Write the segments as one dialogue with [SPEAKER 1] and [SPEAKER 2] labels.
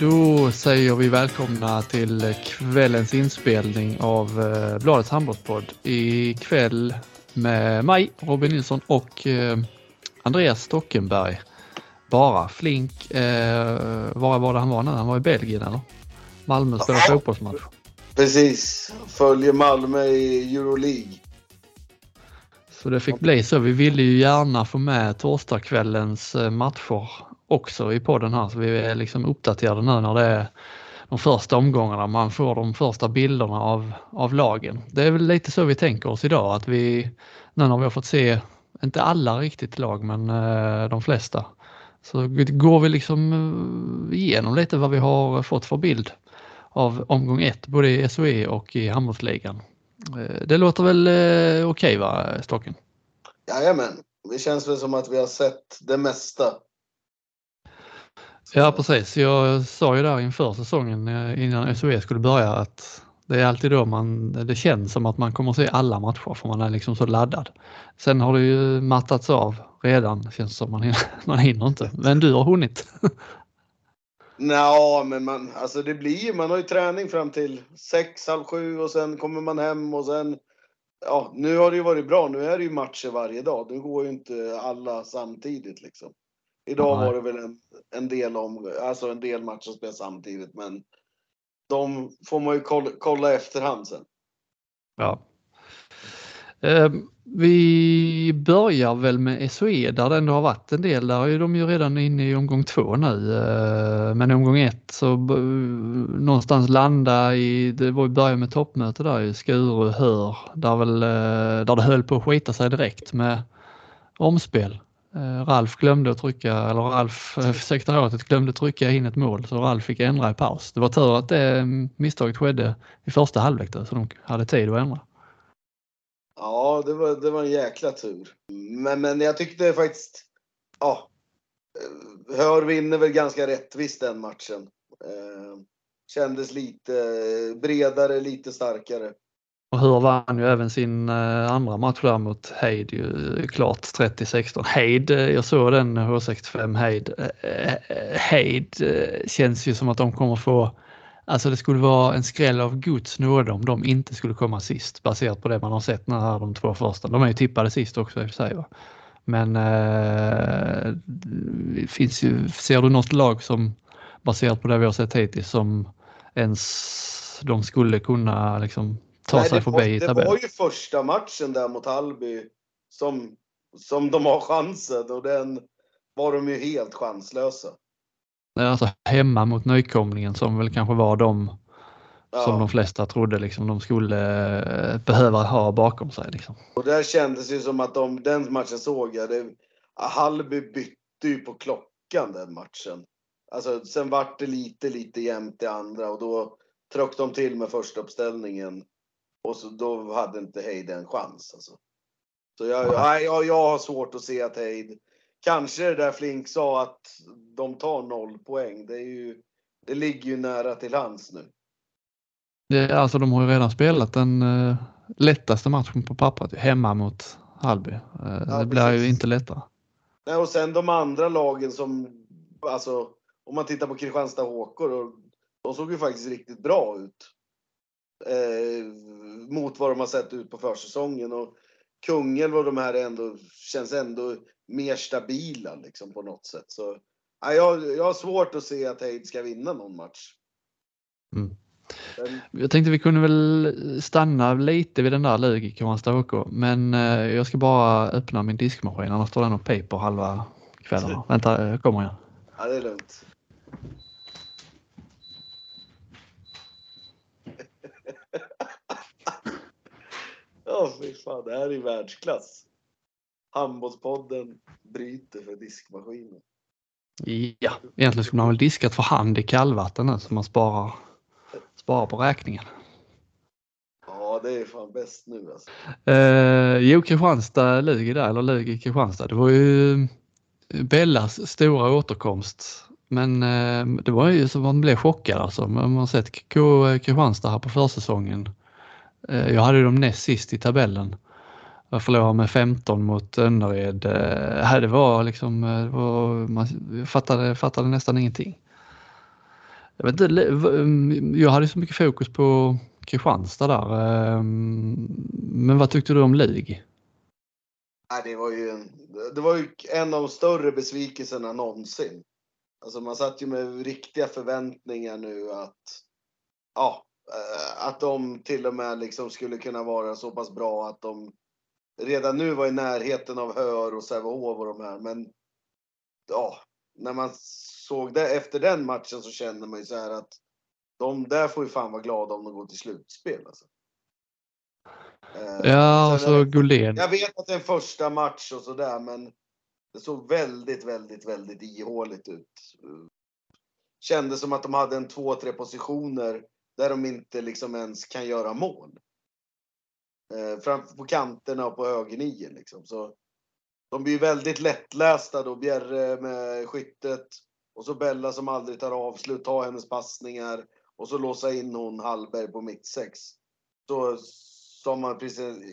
[SPEAKER 1] Då säger vi välkomna till kvällens inspelning av eh, Bladets handbollspodd. Ikväll med mig, Robin Nilsson och eh, Andreas Stockenberg. Bara Flink, eh, var var det han var nu? Han var i Belgien eller? Malmö spelar ja. fotbollsmatch.
[SPEAKER 2] Precis, följer Malmö i Euroleague.
[SPEAKER 1] Så det fick bli så. Vi ville ju gärna få med torsdagskvällens eh, matcher också i podden här så vi är liksom uppdaterade nu när det är de första omgångarna man får de första bilderna av, av lagen. Det är väl lite så vi tänker oss idag att vi nu när vi har fått se, inte alla riktigt lag men eh, de flesta, så går vi liksom eh, igenom lite vad vi har fått för bild av omgång 1 både i SOE och i handbollsligan. Eh, det låter väl eh, okej okay, va Stocken?
[SPEAKER 2] Jajamän, det känns väl som att vi har sett det mesta
[SPEAKER 1] Ja precis, jag sa ju där inför säsongen eh, innan SOE skulle börja att det är alltid då man, det känns som att man kommer att se alla matcher för man är liksom så laddad. Sen har det ju mattats av redan, känns som man hinner, man hinner inte. Men du har hunnit.
[SPEAKER 2] Ja, men man, alltså det blir man har ju träning fram till sex, halv sju och sen kommer man hem och sen, ja, nu har det ju varit bra. Nu är det ju matcher varje dag. Nu går ju inte alla samtidigt liksom. Idag var det väl en, en, del om, alltså en del matcher spelas samtidigt, men de får man ju kolla, kolla efterhand sen.
[SPEAKER 1] Ja. Eh, vi börjar väl med SOE där det ändå har varit en del. Där är de ju redan inne i omgång två nu. Eh, men i omgång ett så någonstans landa i, det var ju början med toppmöte där i Skuru, Hör, där, väl, eh, där det höll på att skita sig direkt med omspel. Eh, Ralf glömde att trycka, eller Ralf, eh, sekretariatet glömde trycka in ett mål så Ralf fick ändra i paus. Det var tur att det misstaget skedde i första halvlek då, så de hade tid att ändra.
[SPEAKER 2] Ja, det var, det var en jäkla tur. Men, men jag tyckte faktiskt, ja, Hör vinner väl ganska rättvist den matchen. Eh, kändes lite bredare, lite starkare.
[SPEAKER 1] Och Hur vann ju även sin eh, andra match där mot Heid ju klart 30-16. Heid, eh, jag såg den H65 Heid. Heid eh, känns ju som att de kommer få, alltså det skulle vara en skräll av Guds nåde om de inte skulle komma sist baserat på det man har sett när här de två första. De är ju tippade sist också i och för sig. Va? Men eh, finns ju, ser du något lag som baserat på det vi har sett hittills som ens de skulle kunna liksom ta Nej, sig förbi i
[SPEAKER 2] tabellen. Det var ju första matchen där mot Halby som, som de har chansen och den var de ju helt chanslösa.
[SPEAKER 1] Alltså hemma mot nykomlingen som väl kanske var de ja. som de flesta trodde liksom de skulle eh, behöva ha bakom sig. Liksom.
[SPEAKER 2] Och där kändes det som att de, den matchen såg jag. Det, Halby bytte ju på klockan den matchen. Alltså sen vart det lite, lite jämnt i andra och då tryckte de till med första uppställningen. Och så, då hade inte Heid en chans. Alltså. Så jag, jag, jag, jag har svårt att se att Heid... Kanske det där Flink sa att de tar noll poäng. Det, är ju, det ligger ju nära till hands nu.
[SPEAKER 1] Det, alltså de har ju redan spelat den uh, lättaste matchen på pappret hemma mot Halby. Uh, ja, det blir ju inte lättare.
[SPEAKER 2] Nej, och sen de andra lagen som, alltså om man tittar på Kristianstad HK, de såg ju faktiskt riktigt bra ut eh, mot vad de har sett ut på försäsongen. Och Kungälv och de här ändå, känns ändå mer stabila liksom på något sätt. Så, ja, jag, jag har svårt att se att Heid ska vinna någon match.
[SPEAKER 1] Mm. Jag tänkte vi kunde väl stanna lite vid den där Lugi Kristianstad OK, men eh, jag ska bara öppna min diskmaskin annars står den och piper halva kvällen. Vänta, jag kommer igen.
[SPEAKER 2] Ja, det är lugnt. Ja, fy fan. Det här är världsklass. Handbollspodden bryter för diskmaskinen.
[SPEAKER 1] Ja, egentligen skulle man väl diskat för hand i kallvatten nu så man sparar, sparar på räkningen.
[SPEAKER 2] Ja, det är fan bäst nu alltså.
[SPEAKER 1] Eh, jo, Kristianstad ligger där, eller ligger Kristianstad. Det var ju Bellas stora återkomst. Men eh, det var ju som man blev chockad alltså. Man har sett K Kristianstad här på försäsongen. Eh, jag hade dem näst sist i tabellen. Jag förlorade med 15 mot Önnered. Eh, det var liksom, eh, det var, man fattade, fattade nästan ingenting. Jag, vet inte, mm, jag hade så mycket fokus på Kristianstad där. Ehm, men vad tyckte du om LIG?
[SPEAKER 2] det var ju en, det var ju en av de större besvikelserna någonsin. Alltså man satt ju med riktiga förväntningar nu att, ja, att de till och med liksom skulle kunna vara så pass bra att de redan nu var i närheten av Hör och Sävehof och de här. Men ja, när man såg det efter den matchen så kände man ju så här att de där får ju fan vara glada om de går till slutspel. Alltså.
[SPEAKER 1] Eh, ja, och så Gullén.
[SPEAKER 2] Jag vet att det är en första match och sådär, men det såg väldigt, väldigt, väldigt ihåligt ut. Kändes som att de hade en två, tre positioner där de inte liksom ens kan göra mål. Eh, framför på kanterna och på högernian liksom. Så de blir väldigt lättlästa då. Bjerre med skyttet och så Bella som aldrig tar avslut, tar hennes passningar och så låsa in hon Hallberg på mittsex. Så som man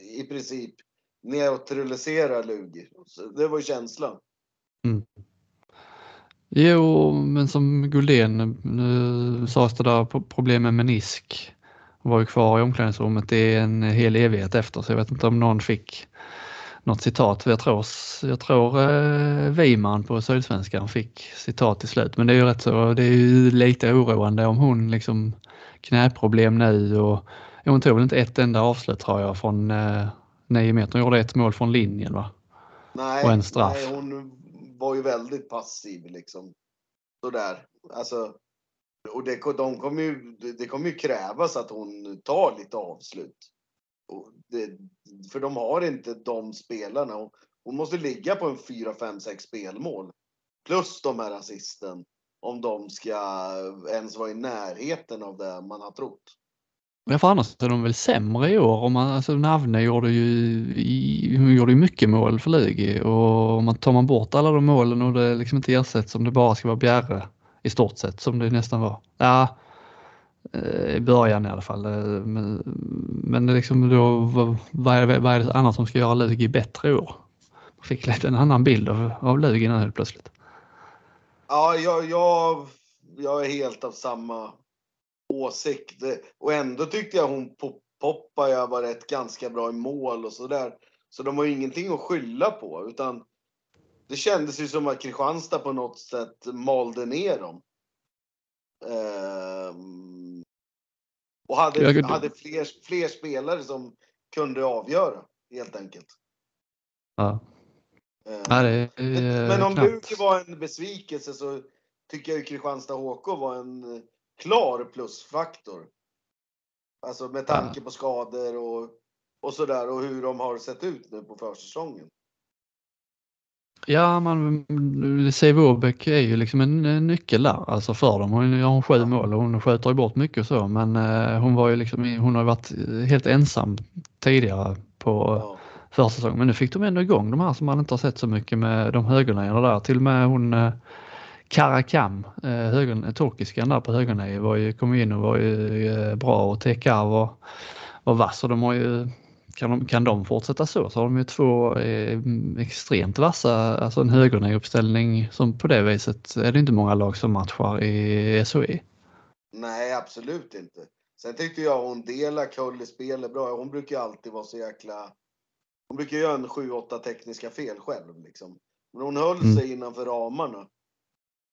[SPEAKER 2] i princip neutraliserar Lugi. Det var ju känslan. Mm.
[SPEAKER 1] Jo, men som Gullén, nu sades det där problem med menisk var ju kvar i omklädningsrummet i en hel evighet efter så jag vet inte om någon fick något citat. Jag tror, jag tror eh, Wiman på Sydsvenskan fick citat till slut men det är ju rätt så, det är ju lite oroande om hon liksom knäproblem nu och hon tog väl inte ett enda avslut tror jag från eh, nio meter. Hon gjorde ett mål från linjen va?
[SPEAKER 2] Nej, och en straff. nej hon var ju väldigt passiv liksom. Sådär. Alltså, och det, de kommer ju, det kommer ju krävas att hon tar lite avslut. Det, för de har inte de spelarna. Hon måste ligga på en 4, 5, 6 spelmål. Plus de här assisten. Om de ska ens vara i närheten av det man har trott.
[SPEAKER 1] Ja, för annars är de väl sämre i år. Om man, alltså Navne gjorde ju, hon gjorde ju mycket mål för Lugi och om man tar man bort alla de målen och det liksom inte ersätts om det bara ska vara Bjerre i stort sett som det nästan var. Ja, eh, i början i alla fall. Eh, men, men liksom då, vad är, det, vad är det annat som ska göra Lugi bättre i år? Man fick lite en annan bild av, av Lugi nu helt plötsligt.
[SPEAKER 2] Ja, jag, jag, jag är helt av samma åsikt. Och ändå tyckte jag hon Poppaja var rätt ganska bra i mål och sådär. Så de har ju ingenting att skylla på utan det kändes ju som att Kristianstad på något sätt malde ner dem. Ehm, och hade, hade fler, fler spelare som kunde avgöra helt enkelt.
[SPEAKER 1] Ja. Ehm, ja
[SPEAKER 2] är men om Luke var en besvikelse så tycker jag ju Kristianstad HK var en klar plusfaktor. Alltså med tanke på skador och, och sådär och hur de har sett ut nu på försäsongen.
[SPEAKER 1] Ja, man, Siv Åbäck är ju liksom en nyckel där alltså för dem. Hon har sju mål och hon sköter ju bort mycket och så men eh, hon var ju liksom, hon har varit helt ensam tidigare på ja. försäsongen. Men nu fick de ändå igång de här som man inte har sett så mycket med de högerniorna där. Till och med hon eh, Karakam, eh, höger, turkiskan där på högernie var ju, kom in och var ju eh, bra och Tekar var, var vass och de har ju kan de, kan de fortsätta så så har de ju två eh, extremt vassa, alltså en högernie-uppställning som på det viset är det inte många lag som matchar i SHE.
[SPEAKER 2] Nej, absolut inte. Sen tyckte jag hon delar i spelet bra. Hon brukar alltid vara så jäkla... Hon brukar göra en 7-8 tekniska fel själv liksom. Men hon höll mm. sig innanför ramarna.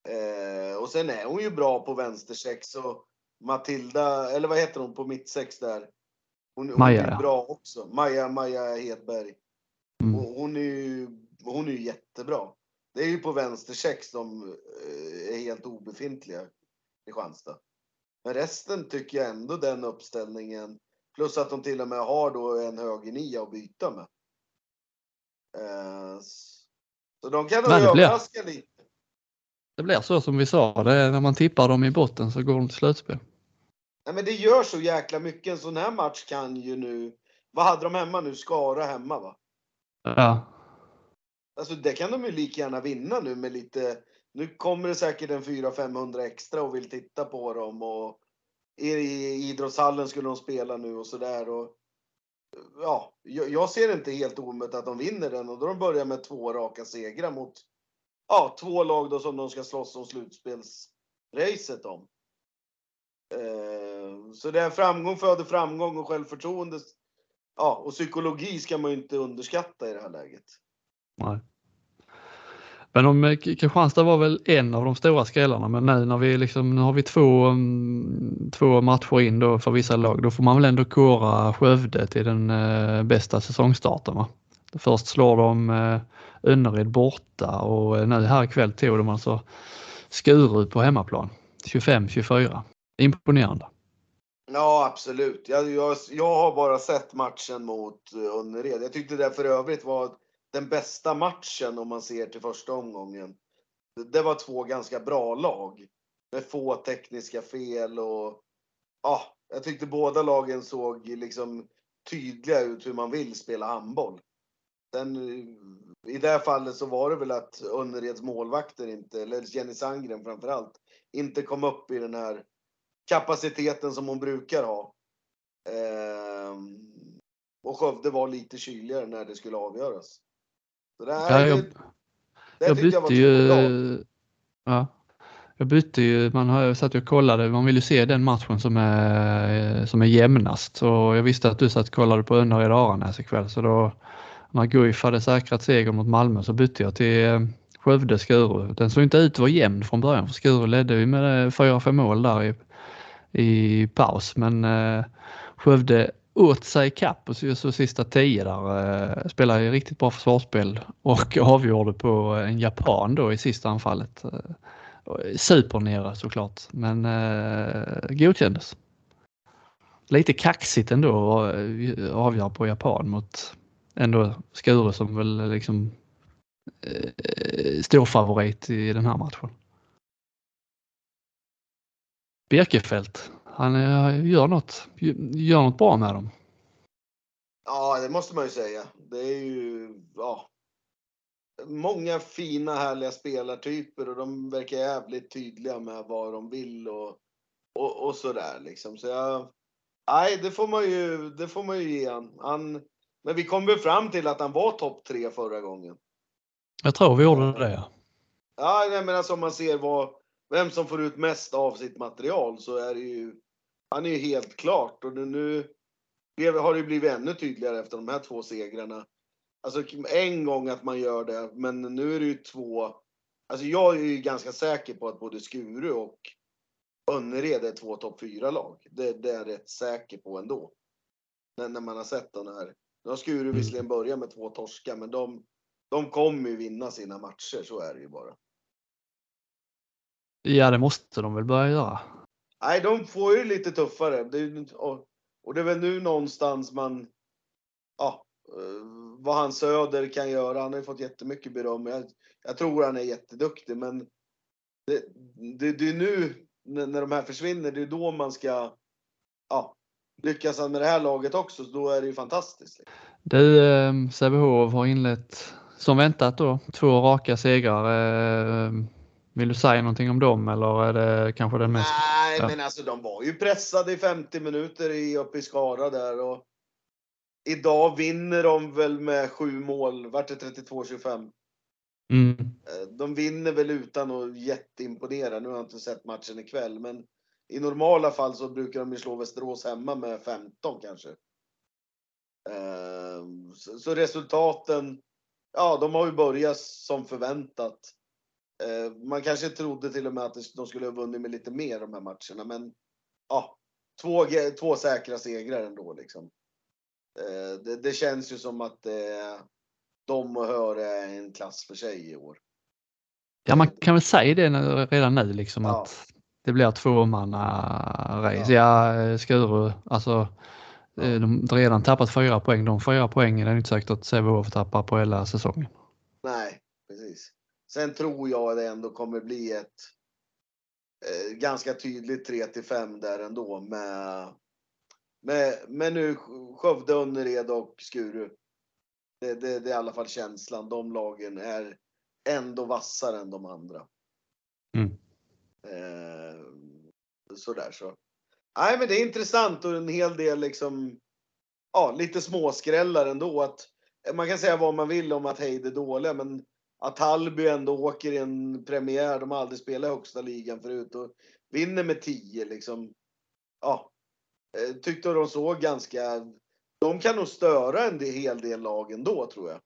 [SPEAKER 2] Eh, och sen är hon ju bra på vänstersex och Matilda, eller vad heter hon på mittsex där? Hon, hon Maja, är bra också. Maja, Maja Hedberg. Mm. Hon, är ju, hon är ju jättebra. Det är ju på vänstersex de eh, är helt obefintliga i Kristianstad. Men resten tycker jag ändå den uppställningen, plus att de till och med har då en högernia att byta med. Eh, så de kan nog överraska lite.
[SPEAKER 1] Det blir så som vi sa, det är när man tippar dem i botten så går de till slutspel.
[SPEAKER 2] Nej, men det gör så jäkla mycket. En sån här match kan ju nu... Vad hade de hemma nu? Skara hemma va?
[SPEAKER 1] Ja,
[SPEAKER 2] Alltså det kan de ju lika gärna vinna nu med lite... Nu kommer det säkert en 400-500 extra och vill titta på dem och i, i idrottshallen skulle de spela nu och sådär och ja, jag, jag ser inte helt omöjligt att de vinner den och då de börjar med två raka segrar mot ja, två lag då som de ska slåss om slutspelsracet om. Eh, så det är framgång föder framgång och självförtroende. Ja, och psykologi ska man ju inte underskatta i det här läget.
[SPEAKER 1] nej. Men om eh, Kristianstad var väl en av de stora skrällarna men nu när vi liksom, nu har vi två, mm, två matcher in då för vissa lag, då får man väl ändå kora Skövde till den eh, bästa säsongstarten va? Först slår de eh, Önnered borta och eh, nu här ikväll tog de alltså Skuru på hemmaplan. 25-24. Imponerande.
[SPEAKER 2] Ja, absolut. Jag, jag, jag har bara sett matchen mot eh, Önnered. Jag tyckte det för övrigt var den bästa matchen om man ser till första omgången. Det- Det var två ganska bra lag med få tekniska fel och ja, jag tyckte båda lagen såg liksom tydliga ut hur man vill spela handboll. Sen i det här fallet så var det väl att Önnereds målvakter inte, eller Jenny Sandgren framförallt, inte kom upp i den här kapaciteten som hon brukar ha. Ehm, och Skövde var lite kyligare när det skulle avgöras. Så det här,
[SPEAKER 1] Ja, jag-
[SPEAKER 2] det, det
[SPEAKER 1] Jag bytte ju, ja, jag bytte ju, man har satt och kollade, man vill ju se den matchen som är, som är jämnast och jag visste att du satt och kollade på Önnered Aranäs ikväll så då när Guif hade säkrat seger mot Malmö så bytte jag till eh, Skövde Skuru. Den såg inte ut att vara jämn från början för Skuru ledde ju med eh, 4-5 mål där i, i paus men eh, Skövde åt sig kapp och så, så sista tio där eh, spelade ju riktigt bra försvarsspel och avgjorde på en japan då i sista anfallet. Eh, supernere såklart men eh, godkändes. Lite kaxigt ändå att avgöra på japan mot ändå Skure som väl liksom eh, storfavorit i den här matchen. Birkefelt, han eh, gör något, gör något bra med dem.
[SPEAKER 2] Ja, det måste man ju säga. Det är ju, ja. Många fina härliga spelartyper och de verkar jävligt tydliga med vad de vill och, och, och sådär liksom. Så jag, nej, det får man ju, det får man ju ge han. han. Men vi kom väl fram till att han var topp tre förra gången.
[SPEAKER 1] Jag tror vi gjorde det. ja.
[SPEAKER 2] Ja, nej, men alltså om man ser vad, vem som får ut mest av sitt material så är det ju, han är ju helt klart och nu blev, har det blivit ännu tydligare efter de här två segrarna. Alltså en gång att man gör det, men nu är det ju två. Alltså jag är ju ganska säker på att både Skuru och Önnered är två topp fyra lag. Det, det är jag rätt säker på ändå. När, när man har sett den här. Nu har Skuru
[SPEAKER 1] Mm.
[SPEAKER 2] visserligen börjat med två torskar, men de, de kommer ju vinna sina matcher, så är det ju bara.
[SPEAKER 1] Ja, det måste de väl börja göra.
[SPEAKER 2] Nej, de får ju lite tuffare. Det ju- och, och det är väl nu någonstans man, ja, eh, vad han Söder kan göra. Han har ju fått jättemycket beröm. Jag, jag tror han är jätteduktig, men det, det, det är nu när de här försvinner, det är då man ska, ja, lyckas han med det här laget också, så då är det ju fantastiskt.
[SPEAKER 1] Du, eh, Sävehof har inlett som väntat då två raka segrar. Eh, vill du säga någonting om dem eller är det kanske den mest?
[SPEAKER 2] Nej,
[SPEAKER 1] ja.
[SPEAKER 2] men alltså de var ju pressade i 50 minuter i, uppe i Skara där och idag vinner de väl med sju mål. Vart det 32-25?
[SPEAKER 1] Mm.
[SPEAKER 2] Eh, De vinner väl utan att jätteimponera. Nu har jag inte sett matchen ikväll, men i normala fall så brukar de ju slå Västerås hemma med 15 kanske. Eh, Så så resultaten, ja, de har ju börjat som förväntat. Eh, Man kanske trodde till och med att de skulle ha vunnit med lite mer de här matcherna, men ja, två, två säkra segrar ändå liksom. Eh, Det, det känns ju som att eh, de och Höre är en klass för sig i år.
[SPEAKER 1] Ja, man kan väl säga det redan nu liksom
[SPEAKER 2] Ja.
[SPEAKER 1] att det blir två manna race. Ja, Skuru, alltså Eh, de har redan tappat fyra poäng. De fyra poängen är det inte säkert att Sävehof tappar på hela säsongen.
[SPEAKER 2] Nej, precis. Sen tror jag det ändå kommer bli ett eh, ganska tydligt 3 till 5 där ändå med, med, med nu Skövde, Önnered och Skuru. Det, det, det, är i alla fall känslan. De lagen är ändå vassare än de andra.
[SPEAKER 1] Mm.
[SPEAKER 2] Eh, sådär så. Nej, men det är intressant och en hel del liksom, ja, lite småskrällar ändå. Att, eh, man kan säga vad man vill om att Heid är dåliga, men att Hallby ändå åker i en premiär, de har aldrig spelat i högsta ligan förut och vinner med 10 liksom. Ja, eh, tyckte de såg ganska, de kan nog störa en hel del lag ändå tror jag.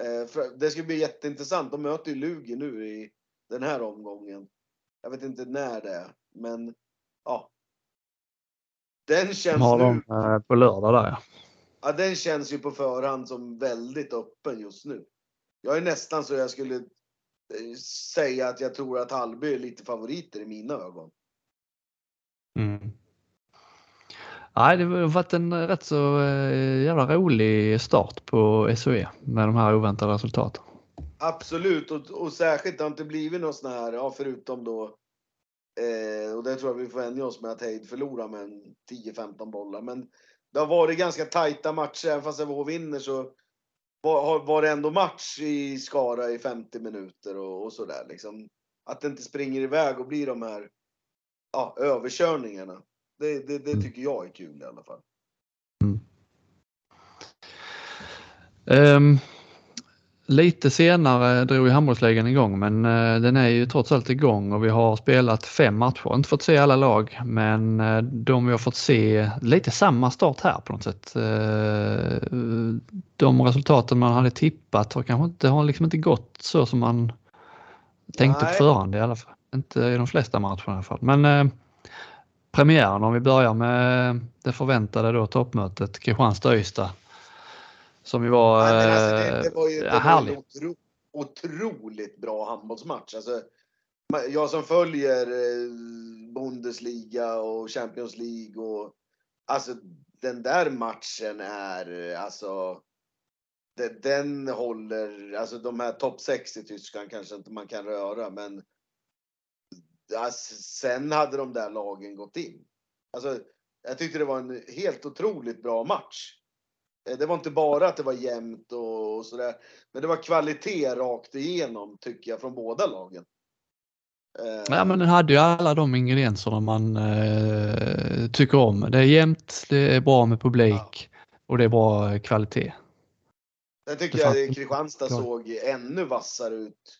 [SPEAKER 2] Eh, det ska bli jätteintressant, de möter ju Lugi nu i den här omgången. Jag vet inte när det är, men ja. Den känns
[SPEAKER 1] har
[SPEAKER 2] nu.
[SPEAKER 1] De, eh, på lördag där ja.
[SPEAKER 2] Ja, den känns ju på förhand som väldigt öppen just nu. Jag är nästan så jag skulle eh, säga att jag tror att Hallby är lite favoriter i mina ögon.
[SPEAKER 1] Mm. Nej, det har varit en rätt så eh, jävla rolig start på SOE med de här oväntade resultaten.
[SPEAKER 2] Absolut och, och särskilt det har inte blivit något sån här, ja förutom då eh, och det tror jag vi får vänja oss med att Heid förlorar med 10-15 bollar. Men det har varit ganska tajta matcher, även fast Sävehof vinner så var, var det ändå match i Skara i 50 minuter och, och sådär liksom. Att det inte springer iväg och blir de här ja, överkörningarna. Det, det, det mm. tycker jag är kul i alla fall.
[SPEAKER 1] Mm. Um, lite senare drog ju handbollsligan igång men uh, den är ju trots allt igång och vi har spelat fem matcher. Inte fått se alla lag men uh, de vi har fått se lite samma start här på något sätt. Uh, de resultaten man hade tippat har kanske inte, har liksom inte gått så som man tänkte Nej. på förhand i alla fall. Inte i de flesta matcherna i alla fall. Men premiären om vi börjar med det förväntade då toppmötet Kristianstad-Ystad. Som ju var, ja, alltså det, det var ju, det. Var
[SPEAKER 2] otro, otroligt bra handbollsmatch. Alltså, jag som följer eh, Bundesliga och Champions League och alltså den där matchen är alltså den håller, alltså de här topp 6 i Tyskland kanske inte man kan röra men alltså, sen hade de där lagen gått in. Alltså, jag tyckte det var en helt otroligt bra match. Eh, det var inte bara att det var jämnt och sådär, men det var kvalitet rakt igenom tycker jag från båda lagen.
[SPEAKER 1] Eh, ja men den hade ju alla de ingredienserna man eh, tycker om. Det är jämnt, det är bra med publik ja. och det är bra kvalitet.
[SPEAKER 2] Jag tycker jag Kristianstad såg ännu vassare ut.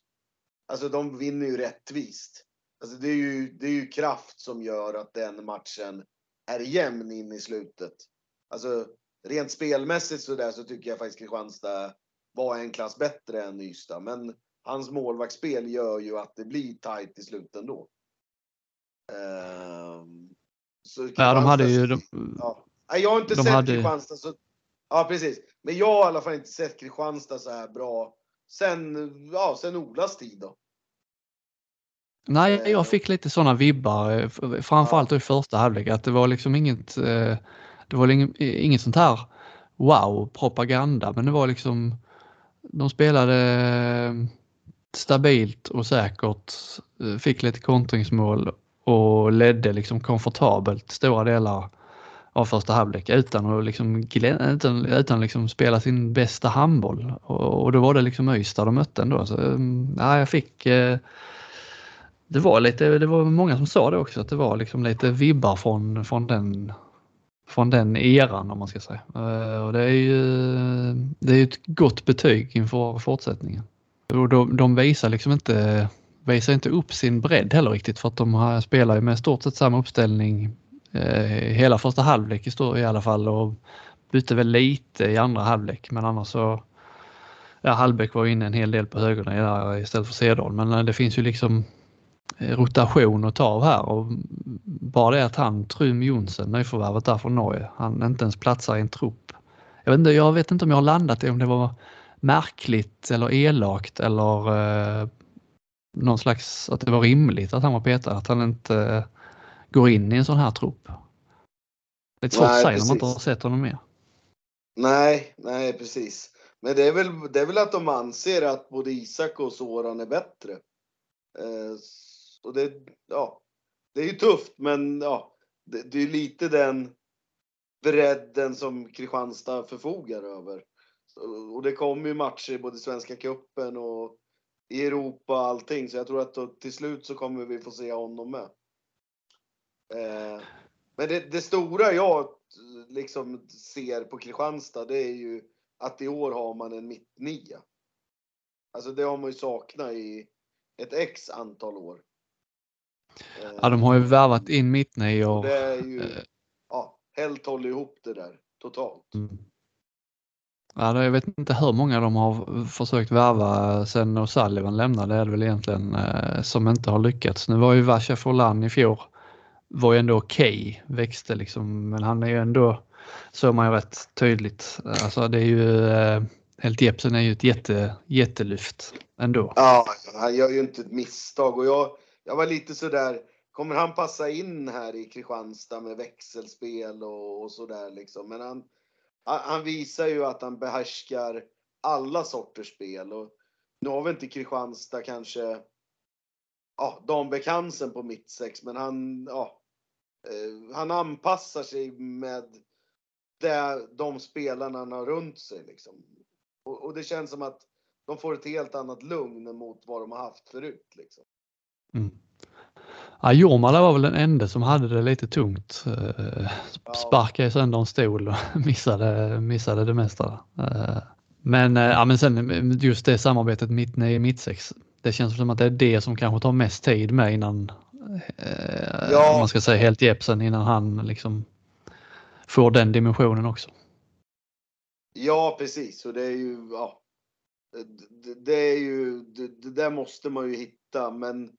[SPEAKER 2] Alltså de vinner ju rättvist. Alltså det är ju, det är ju kraft som gör att den matchen är jämn in i slutet. Alltså rent spelmässigt så där så tycker jag faktiskt Kristianstad var en klass bättre än Ystad. Men hans målvaktsspel gör ju att det blir tajt i slutet ändå.
[SPEAKER 1] Um, ja, de hade ju... De,
[SPEAKER 2] ja. Jag har inte sett hade... Kristianstad så... Ja, precis. Men jag har i alla fall inte sett Kristianstad så här bra sen, ja, sen Olas tid då.
[SPEAKER 1] Nej, jag eh. fick lite sådana vibbar, eh, framförallt i första halvlek, att det var liksom inget, eh, det var inget sånt här wow-propaganda, men det var liksom, de spelade eh, stabilt och säkert, eh, fick lite kontringsmål och ledde liksom komfortabelt stora delar av första halvlek utan att liksom, utan, utan liksom spela sin bästa handboll. Och, och då var det liksom Ystad de mötte ändå. Så, mm, ja, jag fick eh, det var lite, det var många som sa det också, att det var liksom lite vibbar från, från den från den eran om man ska säga. Uh, och det är ju det är ett gott betyg inför fortsättningen. Och de, de visar liksom inte, visar inte upp sin bredd heller riktigt för att de spelar ju med stort sett samma uppställning uh, hela första halvlek i, i alla fall och bytte väl lite i andra halvlek men annars så Ja, Hallbäck var inne en hel del på högerna istället för Cedal men eh, det finns ju liksom rotation att ta av här och bara det att han, Trym Jonsen, nyförvärvet där från Norge, han inte ens platsar i en trupp. Jag vet inte, jag vet inte om jag har landat i om det var märkligt eller elakt eller eh, någon slags, att det var rimligt att han var petad, att han inte eh, går in i en sån här trupp. Lite svårt att säga när man inte har sett honom mer.
[SPEAKER 2] Nej, nej precis. Men det är, väl, det är väl att de anser att både Isak och Soran är bättre. Eh, och det, ja, det är ju tufft, men ja, det, det är lite den bredden som Kristianstad förfogar över. Och det kommer ju matcher i både Svenska cupen och i Europa och allting. Så jag tror att då, till slut så kommer vi få se honom med. Eh, men det, det, stora jag liksom ser på Kristianstad det är ju att i år har man en mittnia. Alltså det har man ju saknat i ett x antal år.
[SPEAKER 1] Ja, de har ju värvat in mittnior.
[SPEAKER 2] Det är ju, eh. ja, Helt håller ihop det där totalt. Mm.
[SPEAKER 1] Ja, jag vet inte hur många de har försökt värva sen O'Sullivan lämnade, det är det väl egentligen, eh, som inte har lyckats. Nu var ju Vasha Forlan i fjol, var ju ändå okej, okay, växte liksom, men han är ju ändå, såg man ju rätt tydligt. Alltså det är ju, eh, Helt Jepsen är ju ett jätte, jättelyft ändå.
[SPEAKER 2] Ja, han gör ju inte ett misstag och jag, jag var lite sådär, kommer han passa in här i Kristianstad med växelspel och, och sådär liksom? Men han, han visar ju att han behärskar alla sorters spel och nu har vi inte Kristianstad kanske ja, Dan Bekansen på mittsex, men han, ja, eh, han anpassar sig med det, de spelarna han har runt sig liksom. Och, och, det känns som att de får ett helt annat lugn mot vad de har haft förut liksom.
[SPEAKER 1] Mm. Ja, Jormala var väl den enda som hade det lite tungt. Eh, sparkade sönder en stol och missade, missade det mesta. Eh, men, eh, ja, men sen just det samarbetet mitt i mittsex. Det känns som att det är det som kanske tar mest tid med innan, ja. man ska säga helt Jepsen, innan han liksom får den dimensionen också.
[SPEAKER 2] Ja, precis. Och det är ju, ja, det, det är ju, det, det där måste man ju hitta. Men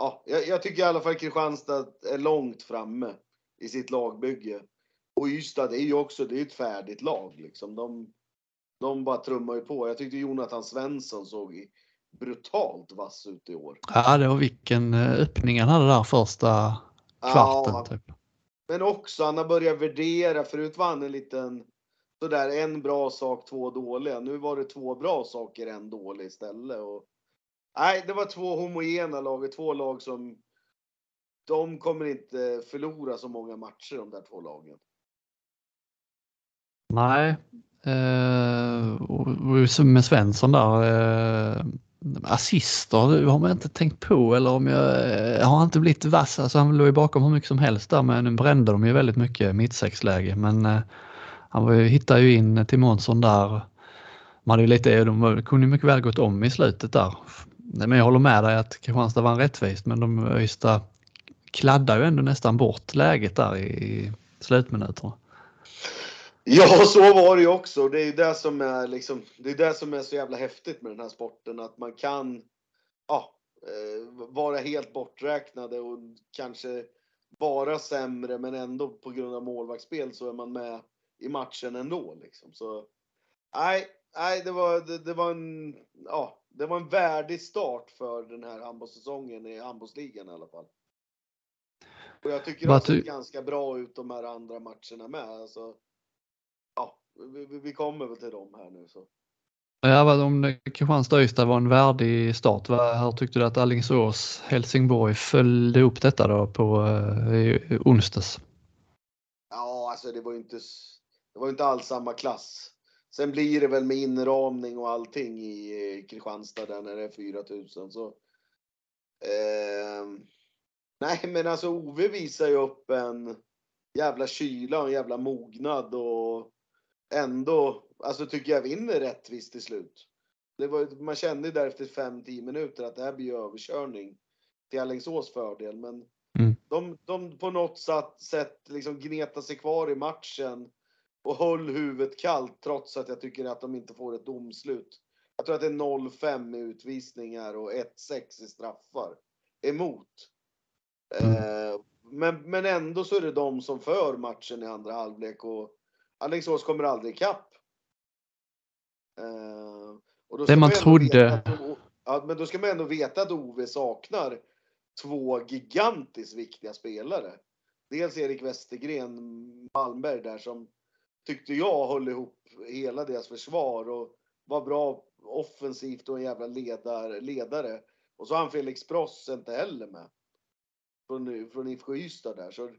[SPEAKER 2] ja, jag, jag, tycker i alla fall Kristianstad är långt framme i sitt lagbygge. Och Ystad är ju också det är ett färdigt lag. Liksom. De, de bara trummar ju på. Jag tyckte Jonathan Svensson såg brutalt vass ut i år.
[SPEAKER 1] Ja, det var vilken eh, öppning han hade där första kvarten. Ja, typ.
[SPEAKER 2] Men också, han har börjat värdera. Förut var han en liten sådär en bra sak, två dåliga. Nu var det två bra saker, en dålig istället. Och Nej, det var två homogena lag, två lag som de kommer inte förlora så många matcher de där två lagen.
[SPEAKER 1] Nej, eh, och med Svensson där, eh, assister har man inte tänkt på eller om jag, jag har inte blivit vass. Alltså han låg ju bakom hur mycket som helst där men nu brände de ju väldigt mycket mittsexläge. Men eh, han var ju, hittade ju in till Månsson där. Man hade ju lite, de kunde mycket väl gått om i slutet där. Men jag håller med dig att Kristianstad vann rättvist men de Ystad kladdar ju ändå nästan bort läget där i slutminuterna.
[SPEAKER 2] Ja, så var det ju också. Det är ju det som är liksom, det är det som är så jävla häftigt med den här sporten att man kan ja, eh, vara helt borträknade och kanske vara sämre men ändå på grund av målvaktsspel så är man med i matchen ändå liksom. Så nej, nej, det var, det, det var en, ja, det var en värdig start för den här handbollssäsongen i handbollsligan i alla fall. Och jag tycker att det ser ganska bra ut de här andra matcherna med. Alltså, ja, vi, vi kommer väl till dem här nu så.
[SPEAKER 1] Ja, om Kristianstad-Ystad var en värdig start, hur tyckte du att Alingsås Helsingborg följde upp detta då på eh, onsdags?
[SPEAKER 2] Ja, alltså det var ju inte, det var inte alls samma klass. Sen blir det väl med inramning och allting i eh, Kristianstad där när det är 4000 så. Eh, nej, men alltså Ove visar ju upp en jävla kyla och en jävla mognad och ändå, alltså tycker jag vinner rättvist till slut. Det var, man kände där efter 5-10 minuter att det här blir överkörning till Alingsås fördel, men mm. de, de på något sätt liksom gnetade sig kvar i matchen och höll huvudet kallt trots att jag tycker att de inte får ett domslut. Jag tror att det är 0-5 i utvisningar och 1-6 i straffar emot. Mm. Eh, men, men ändå så är det de som för matchen i andra halvlek och Alingsås kommer aldrig ikapp.
[SPEAKER 1] Eh, det man, man trodde. Att,
[SPEAKER 2] ja, men då ska man ändå veta att Ove saknar två gigantiskt viktiga spelare. dels Erik Westergren, Malmberg där som tyckte jag höll ihop hela deras försvar och var bra offensivt och en jävla ledar, ledare. Och så har han Felix Pross inte heller med. Från, från IFK Ystad där. Så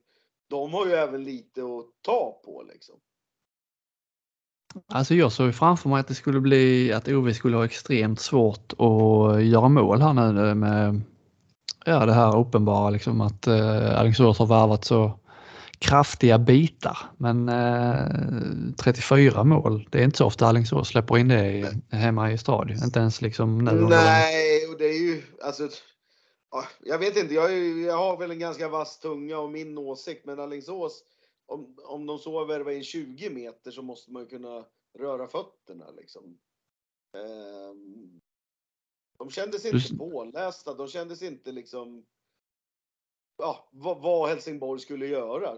[SPEAKER 2] de har ju även lite att ta på liksom.
[SPEAKER 1] Alltså jag såg framför mig att det skulle bli att OV skulle ha extremt svårt att eh, göra mål här nu med ja, det här uppenbara liksom att eh, Alingsås har värvat så kraftiga bitar. Men eh, 34 mål, det är inte så ofta Alingsås släpper in det hemma i stadion. Inte ens liksom nu.
[SPEAKER 2] Nej, och det är ju alltså. Jag vet inte, jag, är, jag har väl en ganska vass tunga och min åsikt, men Alingsås, om, om de så värvar in 20 meter så måste man ju kunna röra fötterna liksom. Eh, de kändes inte du... pålästa, de kändes inte liksom ja, vad, vad Helsingborg skulle göra.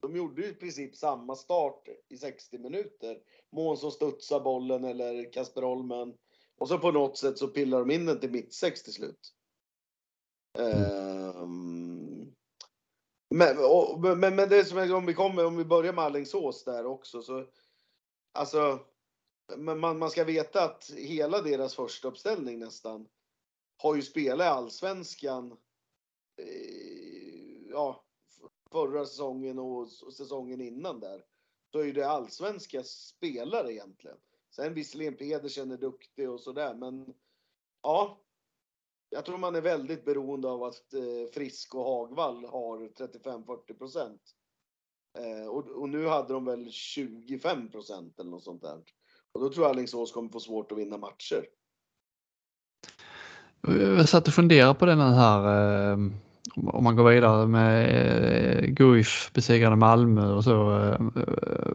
[SPEAKER 2] De gjorde ju i princip samma start i 60 minuter. Månsson studsar bollen eller Kasper Holmen. Och så på något sätt så pillar de in den till mittsex till slut. Mm. Um, men, och, men, men det som är, om vi kommer, om vi börjar med Alingsås där också så. Alltså. Man, man ska veta att hela deras första uppställning nästan har ju spelat i allsvenskan. Eh, ja, förra säsongen och säsongen innan där. Så är ju det allsvenska spelare egentligen. Sen visserligen Pedersen är duktig och sådär, men ja. Jag tror man är väldigt beroende av att eh, Frisk och Hagvall har 35-40 procent. Eh, och, och, nu hade de väl 25 procent eller något sånt där. Och då tror jag Alingsås kommer få svårt att vinna matcher.
[SPEAKER 1] Jag satt och funderade på den här eh, om man går vidare med eh, Guif besegrade Malmö och så. Eh,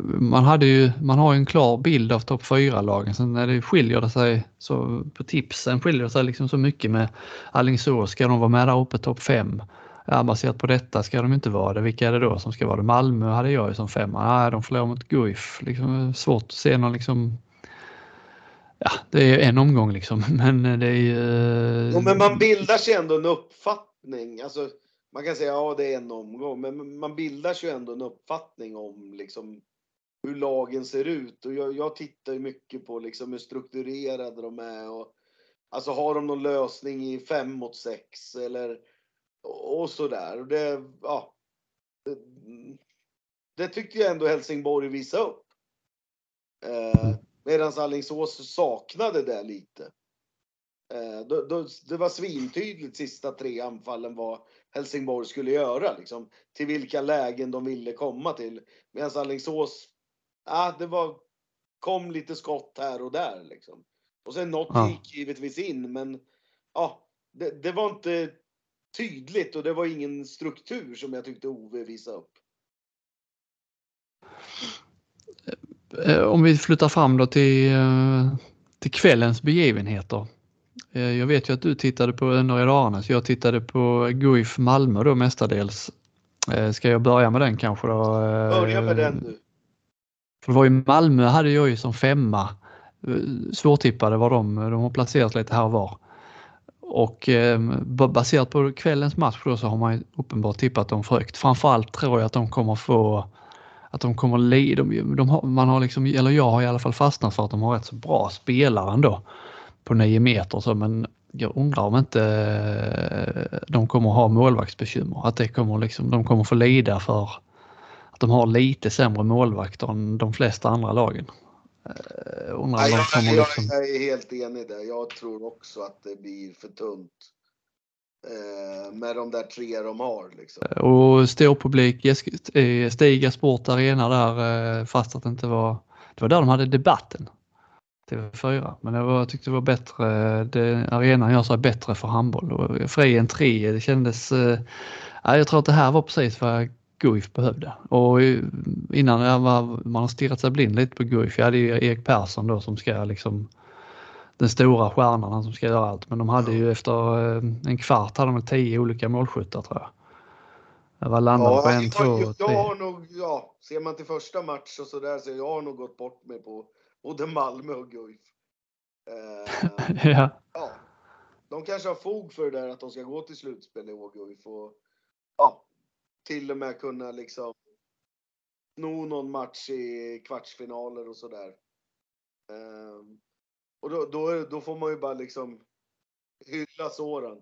[SPEAKER 1] man, hade ju, man har ju en klar bild av topp 4-lagen. Sen när det skiljer det sig så på tipsen skiljer det sig liksom så mycket med Alingsås. Ska de vara med där uppe topp 5? Ja, baserat på detta ska de inte vara det. Vilka är det då som ska vara det? Malmö hade jag ju som femma. Nej, de förlorar mot Guif. Liksom, svårt att se någon liksom Ja, det är en omgång liksom, men eh, det är ju...
[SPEAKER 2] Eh, ja, men man bildar sig ändå en uppfattning öppning. Alltså, man kan säga ja, det är en omgång, men man bildar sig ju ändå en uppfattning om liksom hur lagen ser ut. Och jag, jag tittar ju mycket på liksom hur strukturerade de är. Och, alltså har de någon lösning i fem mot sex eller och sådär. Och det, ja, det, det tyckte jag ändå Helsingborg visade upp. Eh, Medan Alingsås saknade det lite. Eh, då, då, det var svintydligt sista tre anfallen vad Helsingborg skulle göra. Liksom, till vilka lägen de ville komma till. Medan Alingsås, ah, det var, kom lite skott här och där. Liksom. Och sen något ja. gick givetvis in, men ja, det, det, var inte tydligt och det var ingen struktur som jag tyckte Ove visade upp.
[SPEAKER 1] Eh, om vi flyttar fram då till, eh, till kvällens begivenheter. Eh, jag vet ju att du tittade på Önner i Dalarna, så jag tittade på Guif Malmö då mestadels. Eh, ska jag börja med den kanske då?
[SPEAKER 2] Börja med den du.
[SPEAKER 1] För det var ju Malmö hade jag ju som femma. Eh, svårtippade var de, de har placerat lite här och var. Och baserat på kvällens match då så har man uppenbart tippat dem för högt. Framförallt tror jag att de kommer få att de kommer de, de har, man har liksom, eller jag har i alla fall fastnat för att de har rätt så bra spelare ändå på 9 meter så men jag undrar om inte eh, de kommer ha målvaktsbekymmer. Att det kommer liksom, de kommer få lida för att de har lite sämre målvakter än de flesta andra lagen.
[SPEAKER 2] Eh, undrar Nej, jag, jag, liksom... jag är helt enig där. Jag tror också att det blir för tunt. Eh, med de där tre de har. Liksom.
[SPEAKER 1] Och stor publik, Stiga Sport Arena där fast att det inte var, det var där de hade debatten. TV4. Men det var, jag tyckte det var bättre, det, arenan gör sig bättre för handboll och fri entré, det kändes, eh, jag tror att det här var precis vad Guif behövde. Och innan jag var, man har stirrat sig blind lite på Guif, jag hade ju Erik Persson då som ska liksom den stora stjärnan, han som ska göra allt. Men de hade ju efter eh, en kvart hade de tio olika målskyttar tror jag. Jag var landade ja, på en, jag, två,
[SPEAKER 2] jag, jag har nog, ja, ser man till första match och sådär så jag har nog gått bort mig på både Malmö och Guif.
[SPEAKER 1] Eh, ja.
[SPEAKER 2] ja. De kanske har fog för det där att de ska gå till slutspel i år, Guif. Och, ja, till och med kunna liksom sno någon match i kvartsfinaler och sådär. Um, och då, då, då får man ju bara liksom hylla såren.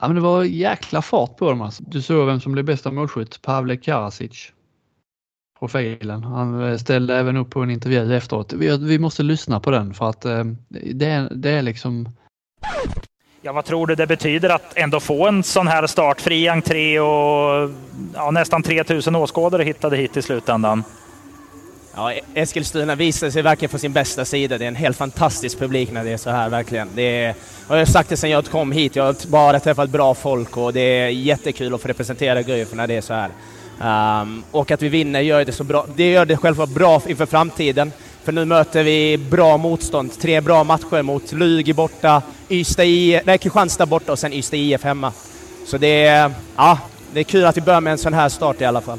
[SPEAKER 1] Ja, men det var jäkla fart på dem. Alltså. Du såg vem som blev bästa målskytt? Pavle Karasic. Profilen. Han ställde även upp på en intervju efteråt. Vi, vi måste lyssna på den för att eh, det, är, det är liksom...
[SPEAKER 3] Ja, vad tror du det betyder att ändå få en sån här start? Fri entré och ja, nästan 3000 åskådare hittade hit i slutändan.
[SPEAKER 4] Ja, Eskilstuna visar sig verkligen på sin bästa sida. Det är en helt fantastisk publik när det är så här, verkligen. Det är, och jag har sagt det sedan jag kom hit, jag har bara träffat bra folk och det är jättekul att få representera Guif när det är så här. Um, och att vi vinner gör det så bra. Det gör det självklart bra inför framtiden. För nu möter vi bra motstånd. Tre bra matcher mot Lugi borta, Ystad I, nej, Kristianstad borta och sen Ystad IF hemma. Så det är, ja, det är kul att vi börjar med en sån här start i alla fall.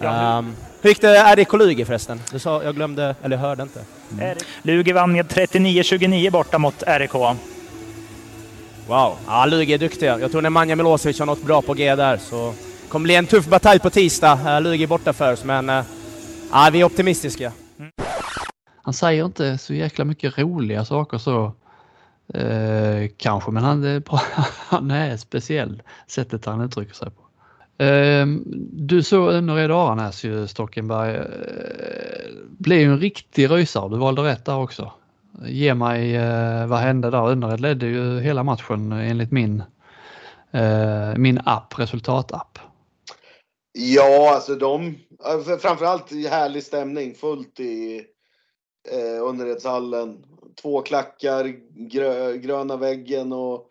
[SPEAKER 4] Ja. Um, hur gick det RIK Lugi förresten? Du sa, jag glömde, eller hörde inte.
[SPEAKER 3] Mm. Lugi vann med 39-29 borta mot RIK.
[SPEAKER 4] Wow, ja Lugi är duktiga. Jag tror Nemanja Milosevic har något bra på G där, så kommer bli en tuff batalj på tisdag. Eh, Lugi borta för oss, men eh, ja, vi är optimistiska. Mm.
[SPEAKER 1] Han säger inte så jäkla mycket roliga saker så eh, kanske, men han är, han är speciell sättet han uttrycker sig på. Eh, du såg Önnered Aranäs ju Stockenberg. Eh, blev ju en riktig rysare. Du valde rätt där också. Ge mig eh, vad hände där? Önnered ledde ju hela matchen enligt min, eh, min app, resultatapp.
[SPEAKER 2] Ja, alltså de, framförallt härlig stämning, fullt i eh, Önneredshallen. Två klackar, grö, gröna väggen och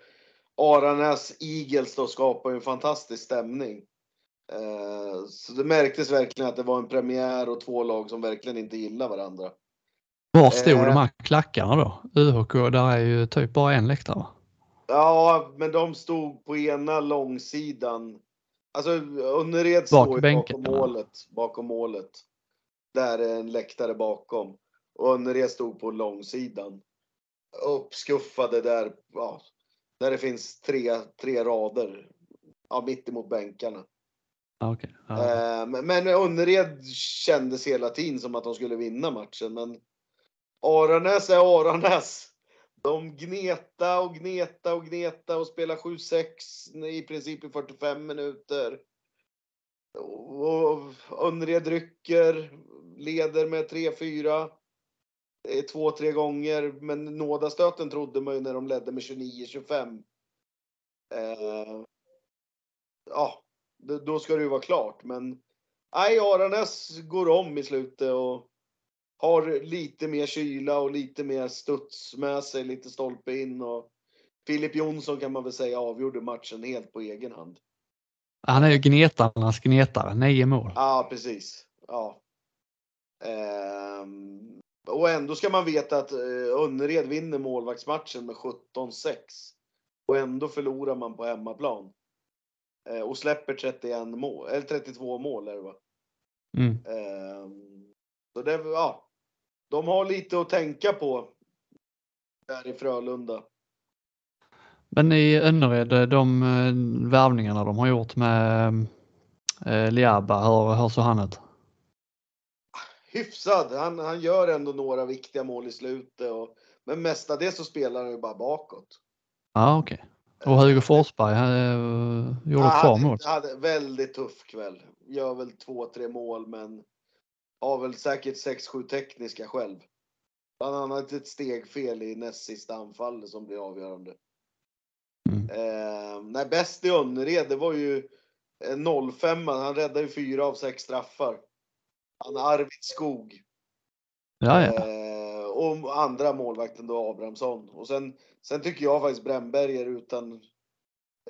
[SPEAKER 2] Aranäs Eagles då skapar en fantastisk stämning. Eh, så det märktes verkligen att det var en premiär och två lag som verkligen inte gillar varandra.
[SPEAKER 1] Var stod eh, de här klackarna då? UHK, där är ju typ bara en läktare?
[SPEAKER 2] Ja, men de stod på ena långsidan. Alltså Önnered står ju bakom målet, bakom målet. Där är en läktare bakom. Och Önnered stod på långsidan. Uppskuffade där, ja, där det finns tre, tre rader. Ja, mitt emot bänkarna.
[SPEAKER 1] Okay.
[SPEAKER 2] Ah. Men Önnered kändes hela tiden som att de skulle vinna matchen. Men Aranäs är Aranäs. De gneta och gneta och gneta och spela 7-6 i princip i 45 minuter. Och Önnered rycker, leder med 3-4. Två, tre gånger, men nådastöten trodde man ju när de ledde med 29-25. Eh, ja, då ska det ju vara klart. Men nej, Aranäs går om i slutet och har lite mer kyla och lite mer studs med sig, lite stolpe in och Filip Jonsson kan man väl säga avgjorde matchen helt på egen hand.
[SPEAKER 1] Han är ju gnetarnas gnetare, nio mål.
[SPEAKER 2] Ja, precis. Ja. Ehm, och ändå ska man veta att eh, Önnered vinner målvaktsmatchen med 17-6 och ändå förlorar man på hemmaplan. Eh, och släpper 31 mål, eller 32 mål är det va?
[SPEAKER 1] Mm.
[SPEAKER 2] Eh, så det, ja. De har lite att tänka på där i Frölunda.
[SPEAKER 1] Men i Önnered, de eh, värvningarna de har gjort med eh, Liaba, hur, hur såg han ut?
[SPEAKER 2] Hyfsad. Han, han gör ändå några viktiga mål i slutet. Och, men mestadels så spelar han ju bara bakåt.
[SPEAKER 1] Ja, ah, okej. Okay. Och Hugo Forsberg han, uh, gjorde ett par mål.
[SPEAKER 2] Hade väldigt tuff kväll. Gör väl två, tre mål men har väl säkert sex, sju tekniska själv. Bland annat ett stegfel i näst sista anfallet som blir avgörande. Mm. Eh, nej, bäst i Önnered, det var ju 05 Han räddade ju fyra av sex straffar. Han Arvid Skog.
[SPEAKER 1] Ja, ja. Eh,
[SPEAKER 2] och andra målvakten då Abrahamsson. Och sen, sen tycker jag faktiskt Brännberger utan...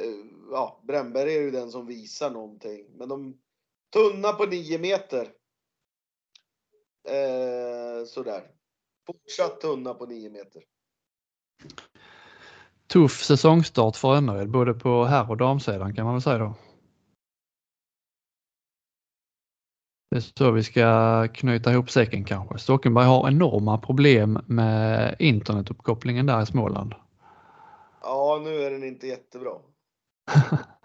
[SPEAKER 2] Eh, ja, Brännberg är ju den som visar någonting. Men de tunna på nio meter. Eh, sådär. Fortsatt tunna på nio meter.
[SPEAKER 1] Tuff säsongstart för Önnered både på herr och damsidan kan man väl säga då. Det är så vi ska knyta ihop säcken kanske. Stockenberg har enorma problem med internetuppkopplingen där i Småland.
[SPEAKER 2] Ja, nu är den inte jättebra.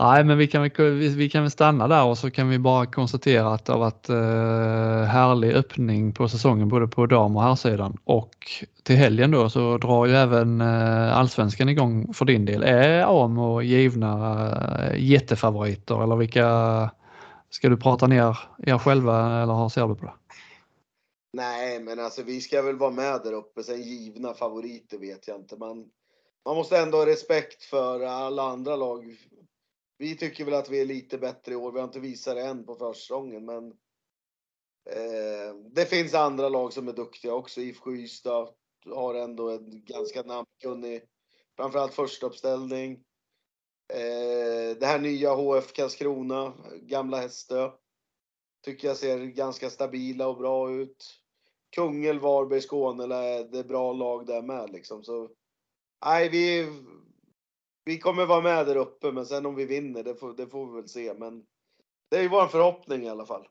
[SPEAKER 1] Nej, men vi kan, vi, vi kan väl stanna där och så kan vi bara konstatera att det har varit eh, härlig öppning på säsongen både på dam och herrsidan och till helgen då så drar ju även eh, allsvenskan igång för din del. Är Amo givna eh, jättefavoriter eller vilka ska du prata ner er själva eller hur ser du på det?
[SPEAKER 2] Nej, men alltså vi ska väl vara med där uppe. Sen givna favoriter vet jag inte. Man, man måste ändå ha respekt för alla andra lag vi tycker väl att vi är lite bättre i år. Vi har inte visat det än på försäsongen, men eh, det finns andra lag som är duktiga också. IFK Ystad har ändå en ganska namnkunnig, framförallt första uppställning. Eh, det här nya HF Karlskrona, gamla Hästö, tycker jag ser ganska stabila och bra ut. Kungälv, Varberg, Skåne, det är bra lag där med liksom. Så, nej, vi, vi kommer vara med där uppe, men sen om vi vinner, det får, det får vi väl se. Men det är ju vår förhoppning i alla fall.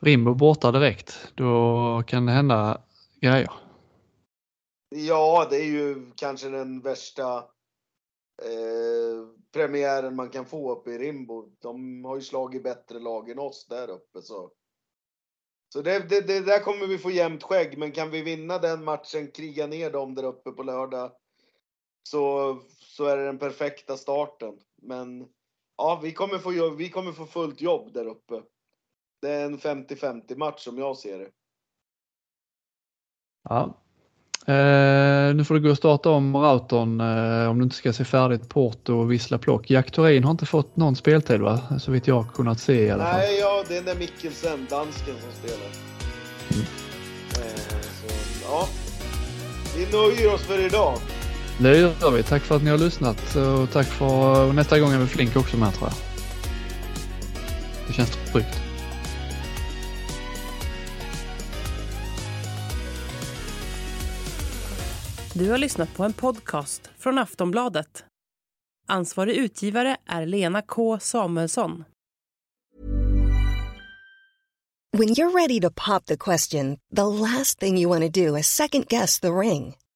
[SPEAKER 1] Rimbo borta direkt, då kan det hända grejer.
[SPEAKER 2] Ja, det är ju kanske den värsta eh, premiären man kan få uppe i Rimbo. De har ju slagit bättre lag än oss där uppe. Så, så det, det, det där kommer vi få jämnt skägg, men kan vi vinna den matchen, kriga ner dem där uppe på lördag, så, så är det den perfekta starten. Men ja, vi kommer, få, vi kommer få fullt jobb där uppe. Det är en 50-50 match som jag ser det.
[SPEAKER 1] Ja. Eh, nu får du gå och starta om routern eh, om du inte ska se färdigt Porto och Vissla Plock. Jack Thorin har inte fått någon speltid va? Så vitt jag har kunnat se i alla fall.
[SPEAKER 2] Nej, ja, det är den Mikkelsen, dansken, som spelar. Mm. Eh, så, ja. Vi nöjer oss för idag.
[SPEAKER 1] Det gör vi. Tack för att ni har lyssnat och tack för och nästa gång är väl Flink också med tror jag. Det känns tryggt.
[SPEAKER 5] Du har lyssnat på en podcast från Aftonbladet. Ansvarig utgivare är Lena K Samuelsson.
[SPEAKER 6] When you're ready to pop the question, the last thing you want to do is second guess the ring.